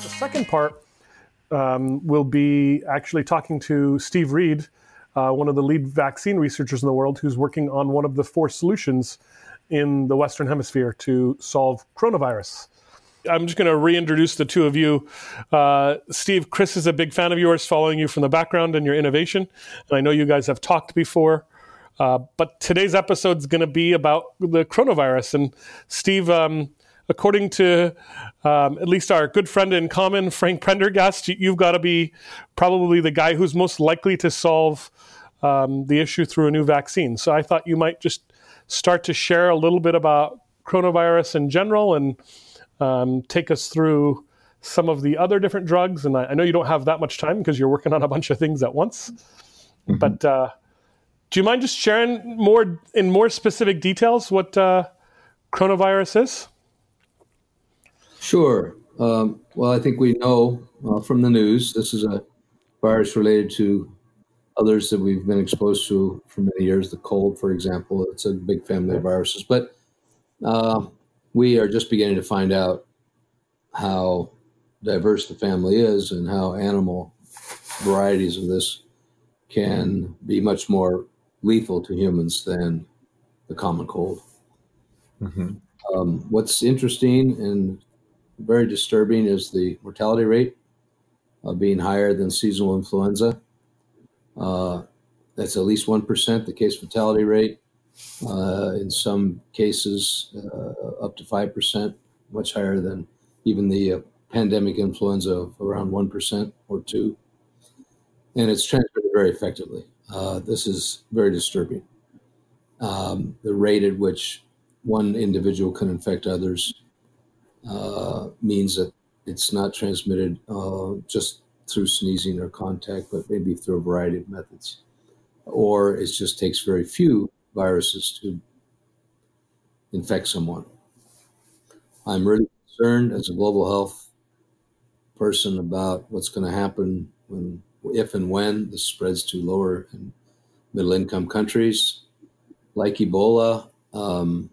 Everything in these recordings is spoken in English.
The second part um, will be actually talking to Steve Reed, uh, one of the lead vaccine researchers in the world, who's working on one of the four solutions in the Western Hemisphere to solve coronavirus. I'm just going to reintroduce the two of you. Uh, Steve, Chris is a big fan of yours, following you from the background and your innovation. And I know you guys have talked before. Uh, but today's episode is going to be about the coronavirus. And Steve, um, according to um, at least our good friend in common, Frank Prendergast, you've got to be probably the guy who's most likely to solve um, the issue through a new vaccine. So I thought you might just start to share a little bit about coronavirus in general and um, take us through some of the other different drugs. And I, I, know you don't have that much time because you're working on a bunch of things at once. Mm-hmm. But uh, do you mind just sharing more in more specific details what uh, coronavirus is? Sure. Um, well, I think we know uh, from the news this is a virus related to others that we've been exposed to for many years. The cold, for example, it's a big family of viruses. But uh, we are just beginning to find out how diverse the family is and how animal varieties of this can be much more lethal to humans than the common cold. Mm-hmm. Um, what's interesting and very disturbing is the mortality rate of being higher than seasonal influenza. Uh, that's at least 1%, the case fatality rate. Uh, in some cases, uh, up to 5%, much higher than even the uh, pandemic influenza of around 1% or 2 And it's transmitted very effectively. Uh, this is very disturbing. Um, the rate at which one individual can infect others uh, means that it's not transmitted uh, just through sneezing or contact, but maybe through a variety of methods. Or it just takes very few viruses to infect someone. I'm really concerned as a global health person about what's going to happen when, if and when this spreads to lower and middle income countries. Like Ebola, um,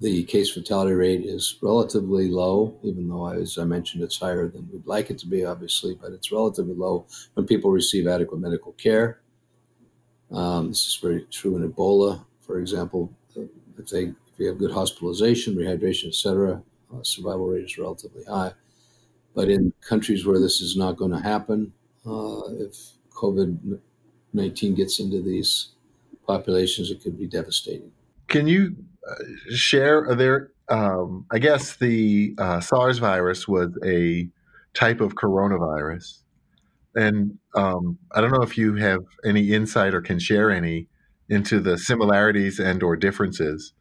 the case fatality rate is relatively low, even though, as I mentioned, it's higher than we'd like it to be, obviously, but it's relatively low when people receive adequate medical care. Um, this is very true in Ebola, for example. If they if you have good hospitalization, rehydration, etc., uh, survival rate is relatively high. But in countries where this is not going to happen, if COVID 19 gets into these populations, it could be devastating. Can you share there um, i guess the uh, sars virus was a type of coronavirus. And um, i don't know if you have any insight or can share any into the similarities and or differences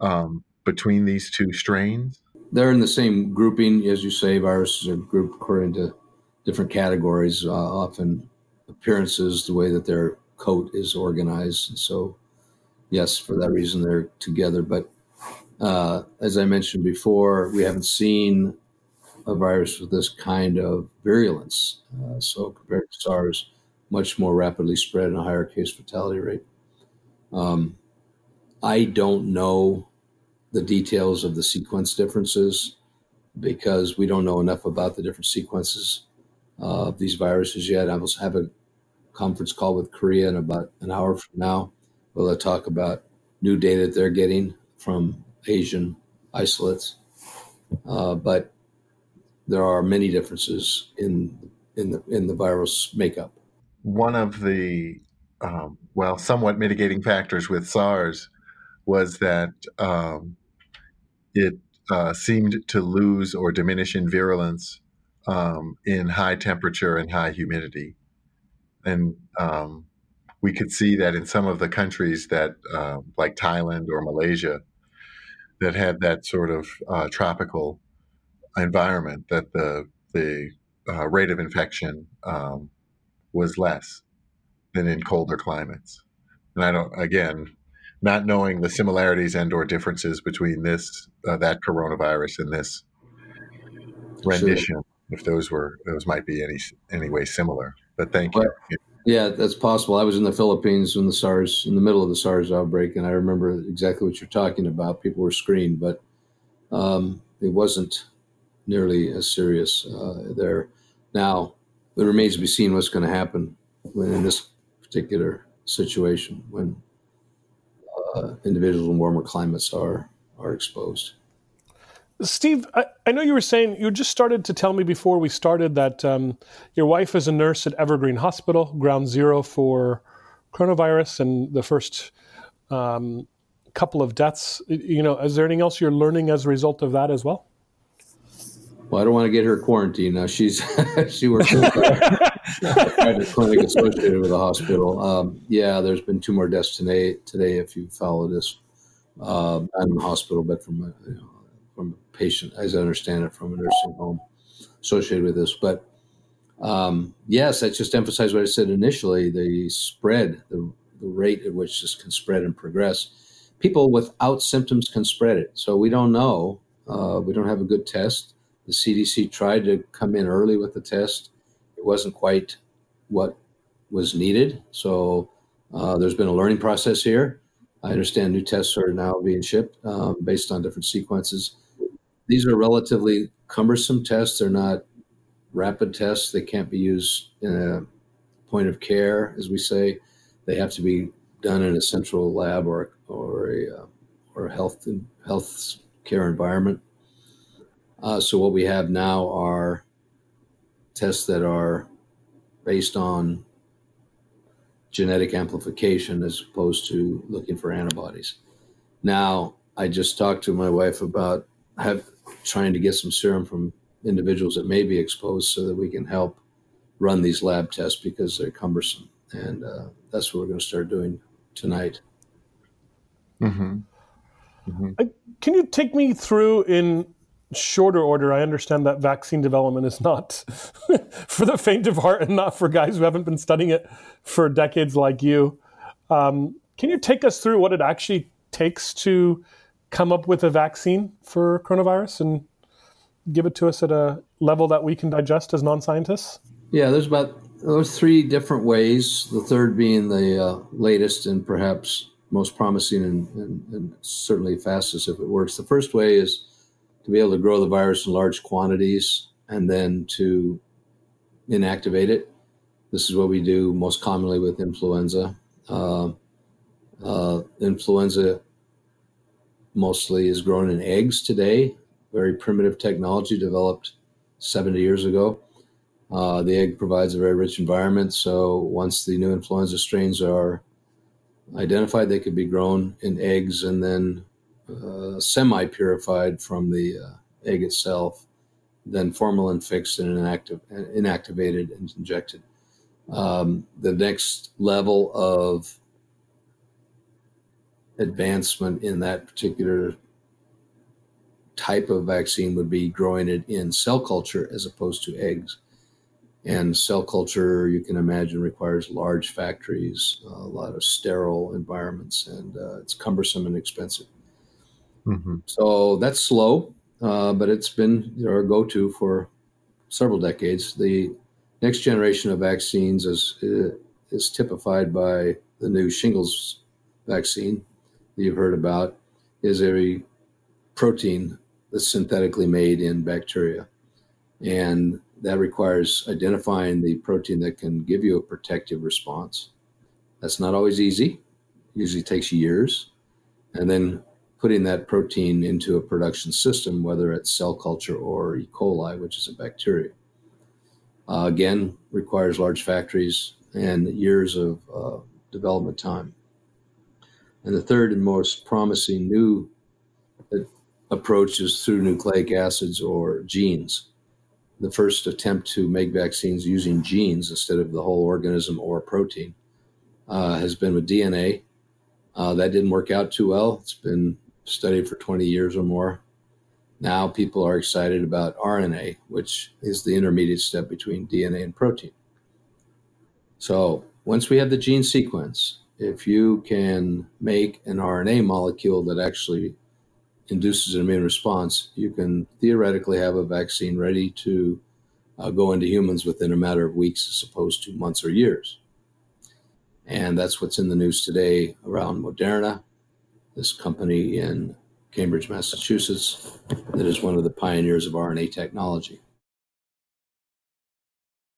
um, between these two strains. They're in the same grouping as you say. Viruses are grouped according to different categories uh, often appearances the way that their coat is organized and so yes, for that reason they're together. But uh, as I mentioned before, we haven't seen a virus with this kind of virulence. Uh, so compared to SARS, much more rapidly spread and a higher case fatality rate. Um, I don't know the details of the sequence differences because we don't know enough about the different sequences of these viruses yet. I will have a conference call with Korea in about an hour from now they talk about new data that they're getting from Asian isolates? Uh, but there are many differences in in the in the virus makeup. One of the um, well, somewhat mitigating factors with SARS was that um, it uh, seemed to lose or diminish in virulence um, in high temperature and high humidity, and um, we could see that in some of the countries that, uh, like Thailand or Malaysia, that had that sort of uh, tropical environment, that the the uh, rate of infection um, was less than in colder climates. And I don't, again, not knowing the similarities and or differences between this uh, that coronavirus and this rendition, sure. If those were those might be any any way similar. But thank you. Yeah, that's possible. I was in the Philippines when the SARS, in the middle of the SARS outbreak, and I remember exactly what you're talking about. People were screened, but um, it wasn't nearly as serious uh, there. Now, it remains to be seen what's going to happen in this particular situation when uh, individuals in warmer climates are are exposed. Steve, I, I, know you were saying you just started to tell me before we started that um, your wife is a nurse at Evergreen Hospital, ground zero for coronavirus, and the first um, couple of deaths. You know, is there anything else you're learning as a result of that as well? Well, I don't want to get her quarantined. Now she's she works at a clinic associated with the hospital. Um, yeah, there's been two more deaths today. Today, if you follow this, uh, not in the hospital, but from you know, from a patient, as I understand it, from a nursing home associated with this. But um, yes, that just emphasized what I said initially: the spread, the, the rate at which this can spread and progress. People without symptoms can spread it, so we don't know. Uh, we don't have a good test the CDC tried to come in early with the test. It wasn't quite what was needed. So uh, there's been a learning process here. I understand new tests are now being shipped um, based on different sequences. These are relatively cumbersome tests. They're not rapid tests. They can't be used in a point of care, as we say. They have to be done in a central lab or or a uh, or health health care environment. Uh, so what we have now are tests that are based on genetic amplification as opposed to looking for antibodies. Now, I just talked to my wife about have, trying to get some serum from individuals that may be exposed so that we can help run these lab tests because they're cumbersome. And uh, that's what we're going to start doing tonight. Mm-hmm. Mm-hmm. Uh, can you take me through in shorter order, I understand that vaccine development is not for the faint of heart and not for guys who haven't been studying it for decades like you. Um, can you take us through what it actually takes to come up with a vaccine for coronavirus and give it to us at a level that we can digest as non scientists? Yeah, there's about there's three different ways. The third being the uh, latest and perhaps most promising and, and, and certainly fastest if it works. The first way is to be able to grow the virus in large quantities and then to inactivate it. This is what we do most commonly with influenza. Uh, uh, influenza mostly is grown in eggs today, very primitive technology developed 70 years ago. Uh, the egg provides a very rich environment, so once the new influenza strains are identified, they could be grown in eggs and then uh, semi purified from the uh, egg itself, then formalin fixed and inactivated and injected. Um, the next level of advancement in that particular type of vaccine would be growing it in cell culture as opposed to eggs. And cell culture, you can imagine, requires large factories, a lot of sterile environments, and uh, it's cumbersome and expensive. Mm-hmm. So that's slow, uh, but it's been our go-to for several decades. The next generation of vaccines is is typified by the new shingles vaccine that you've heard about. Is a protein that's synthetically made in bacteria, and that requires identifying the protein that can give you a protective response. That's not always easy. Usually takes years, and then putting that protein into a production system, whether it's cell culture or E. coli, which is a bacteria. Uh, again, requires large factories and years of uh, development time. And the third and most promising new approach is through nucleic acids or genes. The first attempt to make vaccines using genes instead of the whole organism or protein uh, has been with DNA. Uh, that didn't work out too well. It's been studied for 20 years or more. Now people are excited about RNA, which is the intermediate step between DNA and protein. So once we have the gene sequence, if you can make an RNA molecule that actually induces an immune response, you can theoretically have a vaccine ready to uh, go into humans within a matter of weeks as opposed to months or years. And that's what's in the news today around Moderna this company in Cambridge, Massachusetts, that is one of the pioneers of RNA technology.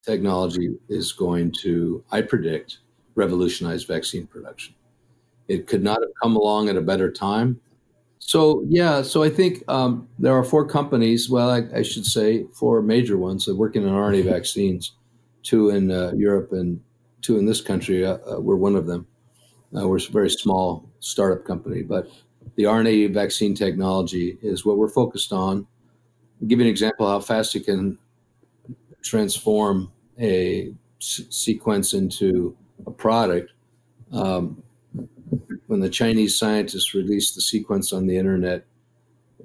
Technology is going to, I predict, revolutionize vaccine production. It could not have come along at a better time. So yeah, so I think um, there are four companies. Well, I, I, should say four major ones that are working on RNA vaccines. Two in uh, Europe and two in this country. Uh, uh, we're one of them. Uh, we're a very small startup company, but the RNA vaccine technology is what we're focused on. I'll give you an example how fast it can transform a s- sequence into a product. Um, when the Chinese scientists released the sequence on the internet,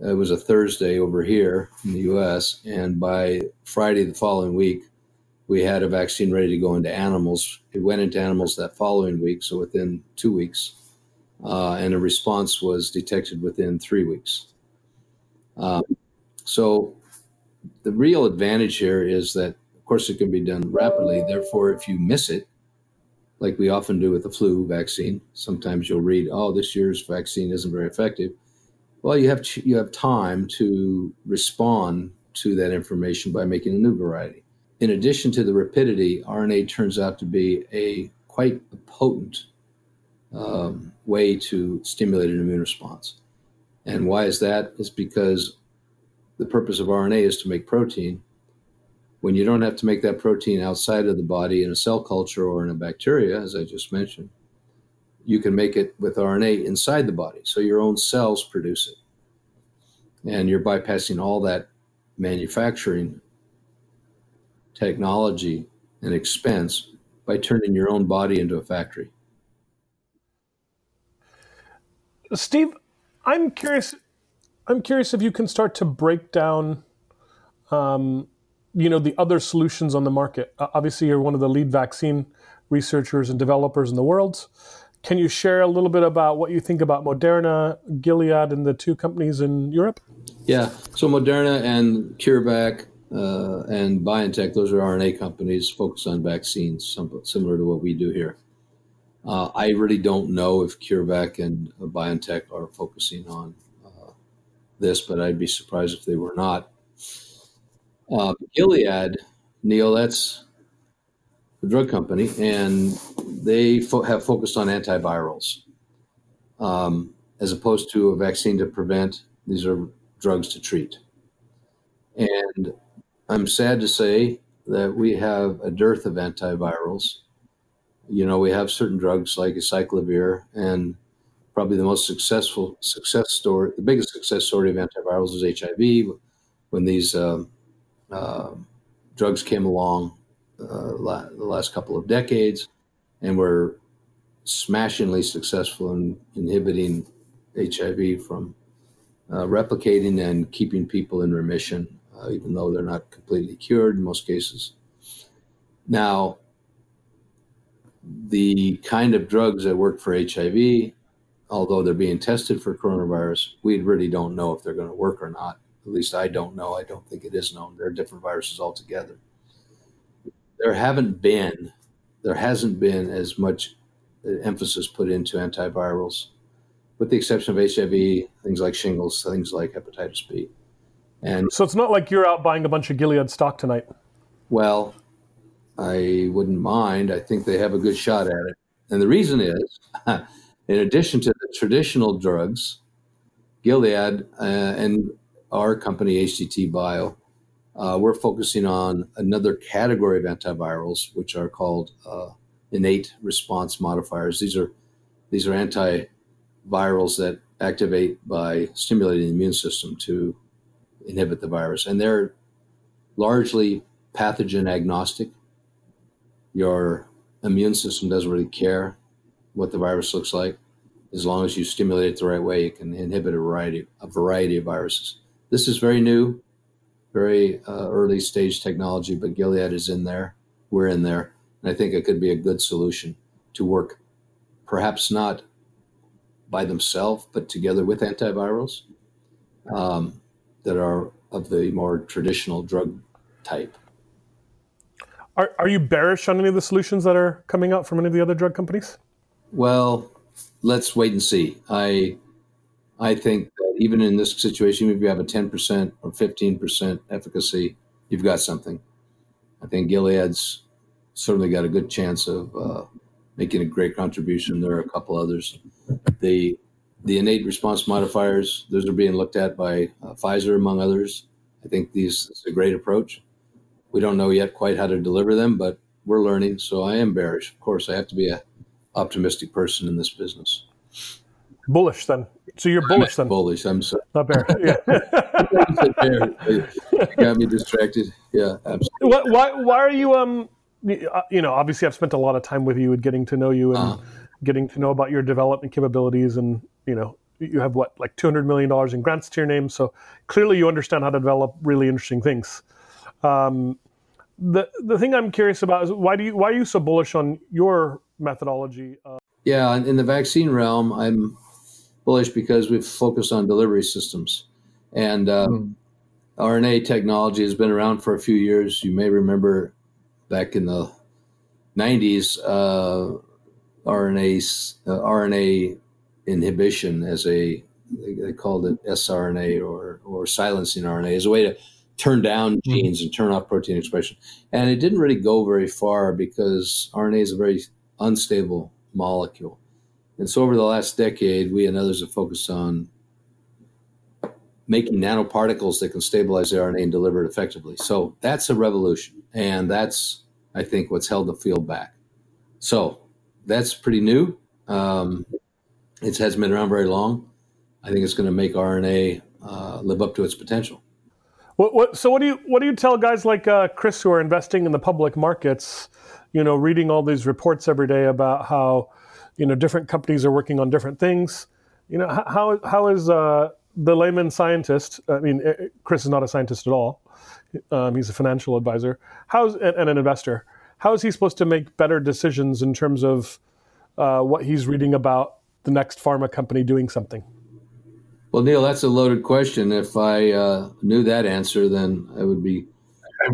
it was a Thursday over here in the US. And by Friday the following week, we had a vaccine ready to go into animals. It went into animals that following week, so within two weeks. Uh, and a response was detected within three weeks. Um, so the real advantage here is that, of course, it can be done rapidly. Therefore, if you miss it, like we often do with the flu vaccine. Sometimes you'll read, "Oh, this year's vaccine isn't very effective." Well, you have you have time to respond to that information by making a new variety. In addition to the rapidity, RNA turns out to be a quite a potent um, way to stimulate an immune response. And why is that? Is because the purpose of RNA is to make protein, when you don't have to make that protein outside of the body in a cell culture or in a bacteria, as I just mentioned, you can make it with RNA inside the body. So your own cells produce it. And you're bypassing all that manufacturing technology and expense by turning your own body into a factory. Steve, I'm curious. I'm curious if you can start to break down um, you know the other solutions on the market. Uh, obviously, you're one of the lead vaccine researchers and developers in the world. Can you share a little bit about what you think about Moderna, Gilead, and the two companies in Europe? Yeah, so Moderna and CureVac uh, and BioNTech, those are RNA companies focused on vaccines, similar to what we do here. Uh, I really don't know if CureVac and uh, BioNTech are focusing on uh, this, but I'd be surprised if they were not. Uh, Gilead, Neal, that's the drug company, and they fo- have focused on antivirals um, as opposed to a vaccine to prevent. These are drugs to treat. And I'm sad to say that we have a dearth of antivirals. You know, we have certain drugs like acyclovir, and probably the most successful success story, the biggest success story of antivirals is HIV. When these um, drugs came along uh, la- the last couple of decades and were smashingly successful in inhibiting HIV from uh, replicating and keeping people in remission, uh, even though they're not completely cured in most cases. Now, the kind of drugs that work for HIV, although they're being tested for coronavirus, we really don't know if they're going to work or not. At least I don't know. I don't think it is known. There are different viruses altogether. There haven't been, there hasn't been as much emphasis put into antivirals, with the exception of HIV, things like shingles, things like hepatitis B. And so it's not like you're out buying a bunch of Gilead stock tonight. Well, I wouldn't mind. I think they have a good shot at it. And the reason is, in addition to the traditional drugs, Gilead uh, and our company, HDT Bio, uh, we're focusing on another category of antivirals, which are called uh, innate response modifiers. These are these are antivirals that activate by stimulating the immune system to inhibit the virus, and they're largely pathogen agnostic. Your immune system doesn't really care what the virus looks like, as long as you stimulate it the right way. It can inhibit a variety a variety of viruses. This is very new, very uh, early stage technology, but Gilead is in there. We're in there. And I think it could be a good solution to work, perhaps not by themselves, but together with antivirals um, that are of the more traditional drug type. Are, are you bearish on any of the solutions that are coming out from any of the other drug companies? Well, let's wait and see. I I think even in this situation, if you have a 10% or 15% efficacy, you've got something. I think Gilead's certainly got a good chance of uh, making a great contribution. There are a couple others. The the innate response modifiers, those are being looked at by uh, Pfizer, among others. I think these is a great approach. We don't know yet quite how to deliver them, but we're learning. So I am bearish. Of course, I have to be a optimistic person in this business. Bullish then. So you're bullish then. Bullish. I'm sorry. Not bear. Yeah. got me distracted. Yeah, absolutely. Why, why, why are you um you know obviously I've spent a lot of time with you and getting to know you and uh-huh. getting to know about your development capabilities and you know you have what like 200 million dollars in grants to your name so clearly you understand how to develop really interesting things. Um, the the thing I'm curious about is why do you why are you so bullish on your methodology? Uh, yeah, in the vaccine realm, I'm bullish because we've focused on delivery systems. And uh, mm. RNA technology has been around for a few years. You may remember back in the 90s, uh, RNA, uh, RNA inhibition as a, they, they, called it sRNA or, or silencing RNA as a way to turn down hmm. genes and turn off protein expression. And it didn't really go very far because RNA is a very unstable molecule. And so over the last decade, we and others have focused on making nanoparticles that can stabilize the RNA and deliver it effectively. So that's a revolution. And that's, I think, what's held the field back. So that's pretty new. Um, it hasn't been around very long. I think it's going to make RNA uh, live up to its potential. What, what, so what do you what do you tell guys like uh, Chris who are investing in the public markets? You know, reading all these reports every day about how you know different companies are working on different things. You know, how how is uh, the layman scientist? I mean, eh, eh, Chris is not a scientist at all. Um, he's a financial advisor. How's and, and, an investor? How is he supposed to make better decisions in terms of uh, what he's reading about the next pharma company doing something? Well, Neal, that's a loaded question. If I uh, knew that answer, then I would be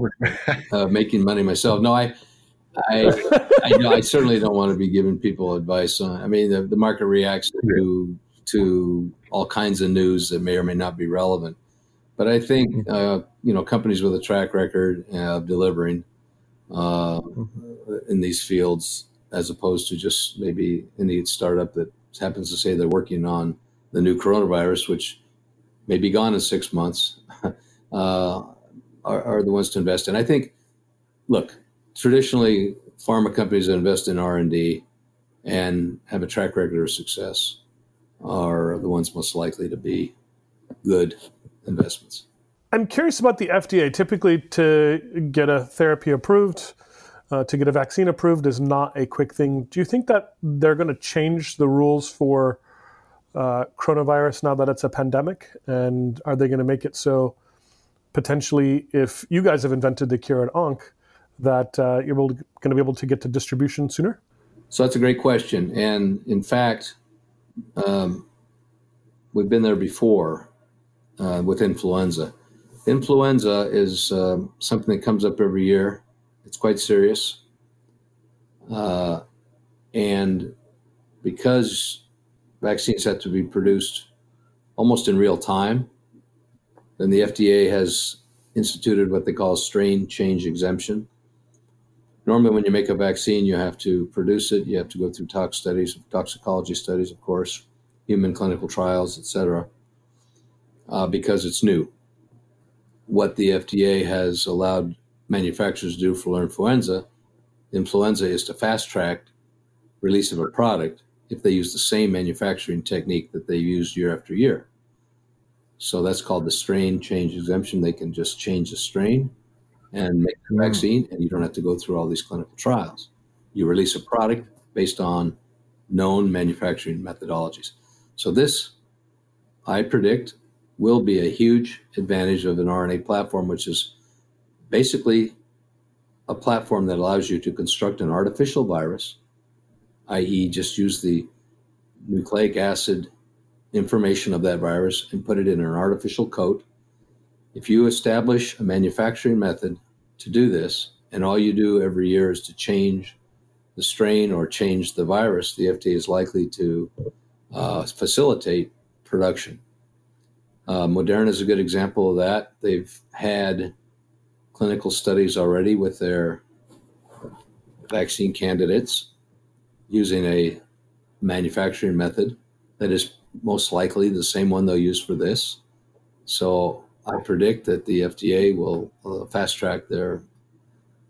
uh, making money myself. No, I I, I, know, I, certainly don't want to be giving people advice on. I mean, the, the market reacts to to all kinds of news that may or may not be relevant. But I think mm-hmm. uh, you know companies with a track record of delivering uh, mm-hmm. in these fields, as opposed to just maybe any startup that happens to say they're working on the new coronavirus, which may be gone in six months, uh, are, are the ones to invest in. I think. Look, traditionally pharma companies that invest in r&d and have a track record of success are the ones most likely to be good investments. I'm curious about the fda typically to get a therapy approved uh, to get a vaccine approved is not a quick thing. Do you think that they're going to change the rules for uh, coronavirus now that it's a pandemic? And are they going to make it so potentially if you guys have invented the cure at onc that uh, you're going to be able to get to distribution sooner? So that's a great question. And in fact, um, we've been there before uh, with influenza. Influenza is uh, something that comes up every year. It's quite serious. Uh, and because vaccines have to be produced almost in real time, then the FDA has instituted what they call strain change exemption normally when you make a vaccine, you have to produce it. You have to go through tox studies, toxicology studies, of course, human clinical trials, etc., uh, because it's new. What the FDA has allowed manufacturers to do for influenza, influenza is to fast track release of a product if they use the same manufacturing technique that they use year after year. So that's called the strain change exemption. They can just change the strain and make the hmm. vaccine, and you don't have to go through all these clinical trials. You release a product based on known manufacturing methodologies. So, this, I predict, will be a huge advantage of an RNA platform, which is basically a platform that allows you to construct an artificial virus, i.e., just use the nucleic acid information of that virus and put it in an artificial coat if you establish a manufacturing method to do this, and all you do every year is to change the strain or change the virus, the FDA is likely to uh, facilitate production. Uh, Moderna is a good example of that. They've had clinical studies already with their vaccine candidates using a manufacturing method that is most likely the same one they'll use for this. So I predict that the FDA will uh, fast track their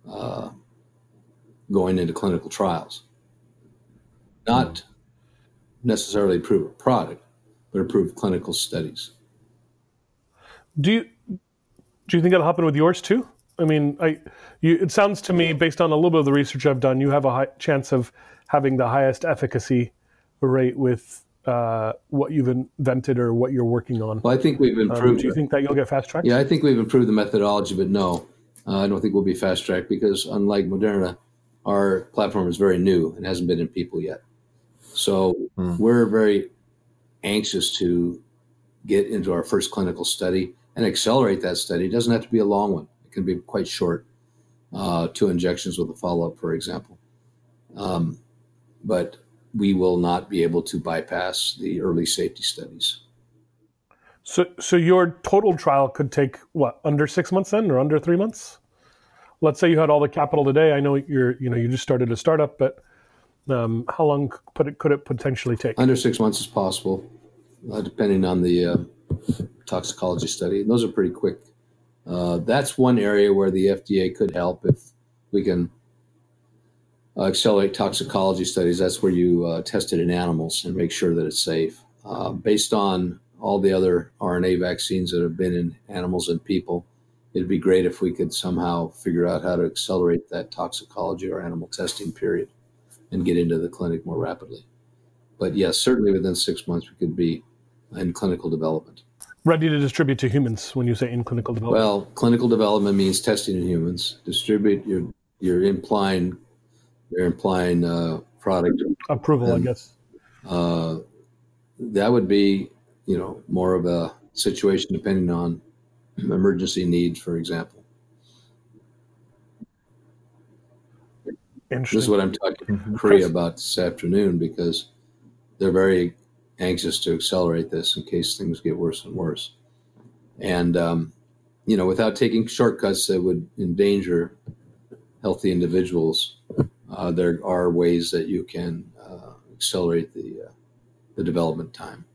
uh, going into clinical trials. Not necessarily approve a product, but approve clinical studies. Do you do you think that'll happen with yours too? I mean, I you, it sounds to me, based on a little bit of the research I've done, you have a high chance of having the highest efficacy rate with uh, what you've invented or what you're working on. Well, I think we've improved. Um, do you think that you'll get fast tracked? Yeah, I think we've improved the methodology, but no, uh, I don't think we'll be fast tracked because unlike Moderna, our platform is very new and hasn't been in people yet. So hmm. we're very anxious to get into our first clinical study and accelerate that study. It doesn't have to be a long one; it can be quite short, uh, two injections with a follow up, for example. Um, but we will not be able to bypass the early safety studies. So, so your total trial could take what under six months then, or under three months? Let's say you had all the capital today. I know you're, you know, you just started a startup, but um, how long could it, could it potentially take? Under six months is possible, uh, depending on the uh, toxicology study. those are pretty quick. Uh, that's one area where the FDA could help if we can uh, accelerate toxicology studies. That's where you uh, test it in animals and make sure that it's safe. Uh, based on all the other RNA vaccines that have been in animals and people, it'd be great if we could somehow figure out how to accelerate that toxicology or animal testing period and get into the clinic more rapidly. But yes, certainly within six months, we could be in clinical development. Ready to distribute to humans when you say in clinical development? Well, clinical development means testing in humans. Distribute, you're, you're implying they're implying uh, product approval, and, I guess. Uh, that would be, you know, more of a situation depending on emergency needs, for example. This is what I'm talking to mm-hmm. Korea about this afternoon because they're very anxious to accelerate this in case things get worse and worse. And, um, you know, without taking shortcuts that would endanger healthy individuals, uh, there are ways that you can uh, accelerate the uh, the development time.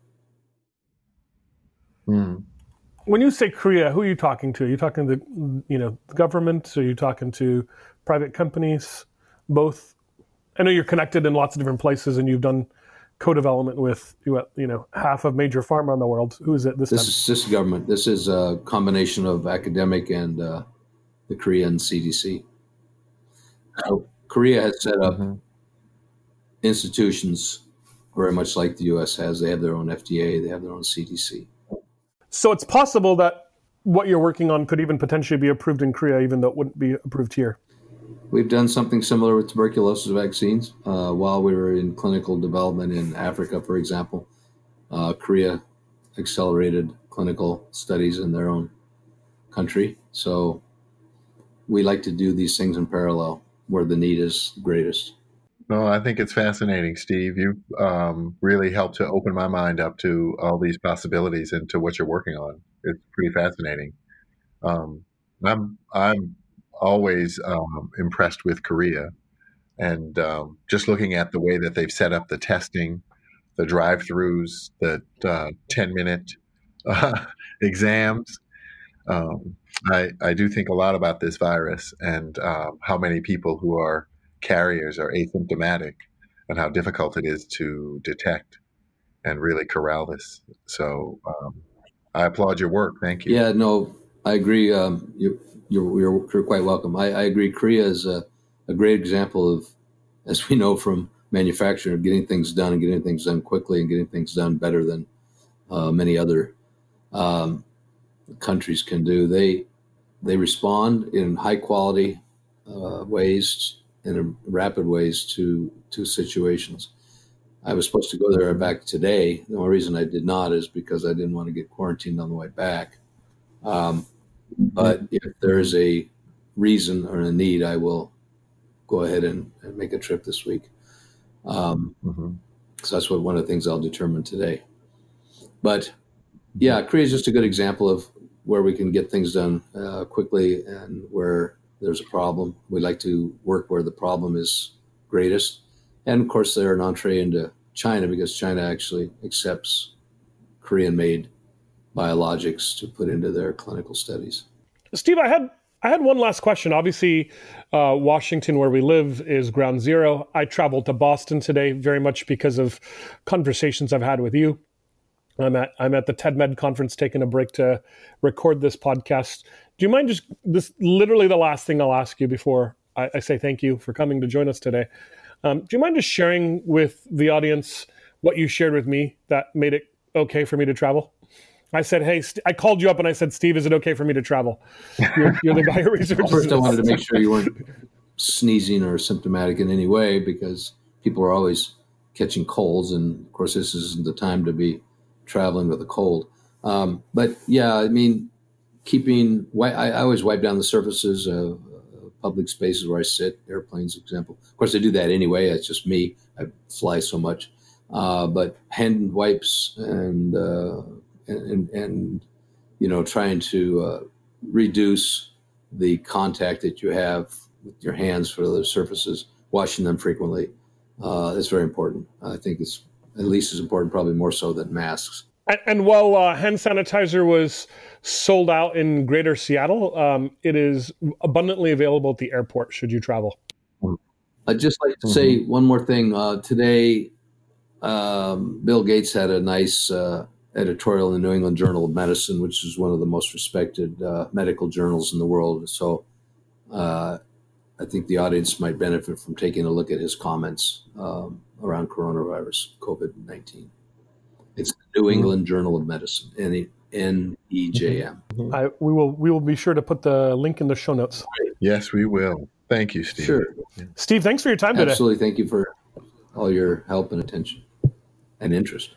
Mm. When you say Korea, who are you talking to? Are you talking to you know the government? Are you talking to private companies? Both. I know you're connected in lots of different places, and you've done co-development with you know half of major pharma in the world. Who is it this, this time? Is, this is government. This is a combination of academic and uh, the Korean CDC. So Korea has set up mm-hmm. institutions very much like the U.S. has. They have their own FDA, they have their own CDC. So it's possible that what you're working on could even potentially be approved in Korea, even though it wouldn't be approved here. We've done something similar with tuberculosis vaccines uh, while we were in clinical development in Africa, for example. Uh, Korea accelerated clinical studies in their own country. So we like to do these things in parallel where the need is greatest. No, I think it's fascinating, Steve. You um, really helped to open my mind up to all these possibilities and to what you're working on. It's pretty fascinating. Um, I'm I'm always um, impressed with Korea, and um, just looking at the way that they've set up the testing, the drive-throughs, the uh, ten-minute uh, exams. Um, I, I do think a lot about this virus and um, how many people who are carriers are asymptomatic and how difficult it is to detect and really corral this. So um, I applaud your work. Thank you. Yeah, no, I agree. Um, you, you're, you're, you're, quite welcome. I, I agree. Korea is a, a, great example of, as we know from manufacturing, getting things done and getting things done quickly and getting things done better than uh, many other um, countries can do. They they respond in high quality uh, ways, in rapid ways to to situations. I was supposed to go there back today. The only reason I did not is because I didn't want to get quarantined on the way back. Um, but if there is a reason or a need, I will go ahead and, and make a trip this week. Um, mm-hmm. So that's what one of the things I'll determine today. But yeah, Korea is just a good example of where we can get things done uh, quickly and where there's a problem. We like to work where the problem is greatest. And of course, they're an entree into China because China actually accepts Korean made biologics to put into their clinical studies. Steve, I had I had one last question. Obviously, uh, Washington, where we live, is ground zero. I traveled to Boston today very much because of conversations I've had with you. I'm at I'm at the TEDMed conference, taking a break to record this podcast. Do you mind just this? Literally, the last thing I'll ask you before I, I say thank you for coming to join us today. Um, do you mind just sharing with the audience what you shared with me that made it okay for me to travel? I said, "Hey, St- I called you up and I said, Steve, is it okay for me to travel? You're, you're the guy who researches." First, I wanted to make sure you weren't sneezing or symptomatic in any way because people are always catching colds, and of course, this isn't the time to be traveling with a cold. Um, but yeah, I mean, keeping I, I always wipe down the surfaces of public spaces where I sit, airplanes, example. Of course, I do that anyway. It's just me. I fly so much, uh, but hand wipes and uh, and, and you know trying to uh, reduce the contact that you have with your hands for other surfaces, washing them frequently uh, is very important. I think it's at least as important, probably more so than masks. And, and while uh, hand sanitizer was sold out in Greater Seattle, um, it is abundantly available at the airport. Should you travel? I'd just like to say one more thing. Uh, today, um, Bill Gates had a nice uh, editorial in the New England Journal of Medicine, which is one of the most respected uh, medical journals in the world. So uh, I think the audience might benefit from taking a look at his comments um, around coronavirus, COVID 19. It's the New mm-hmm. England Journal of Medicine, N E J M. Mm-hmm. I, we will we will be sure to put the link in the show notes. Yes, we will. Thank you, Steve. Sure. Steve, thanks for your time today. Absolutely. Thank you for all your help and attention and interest.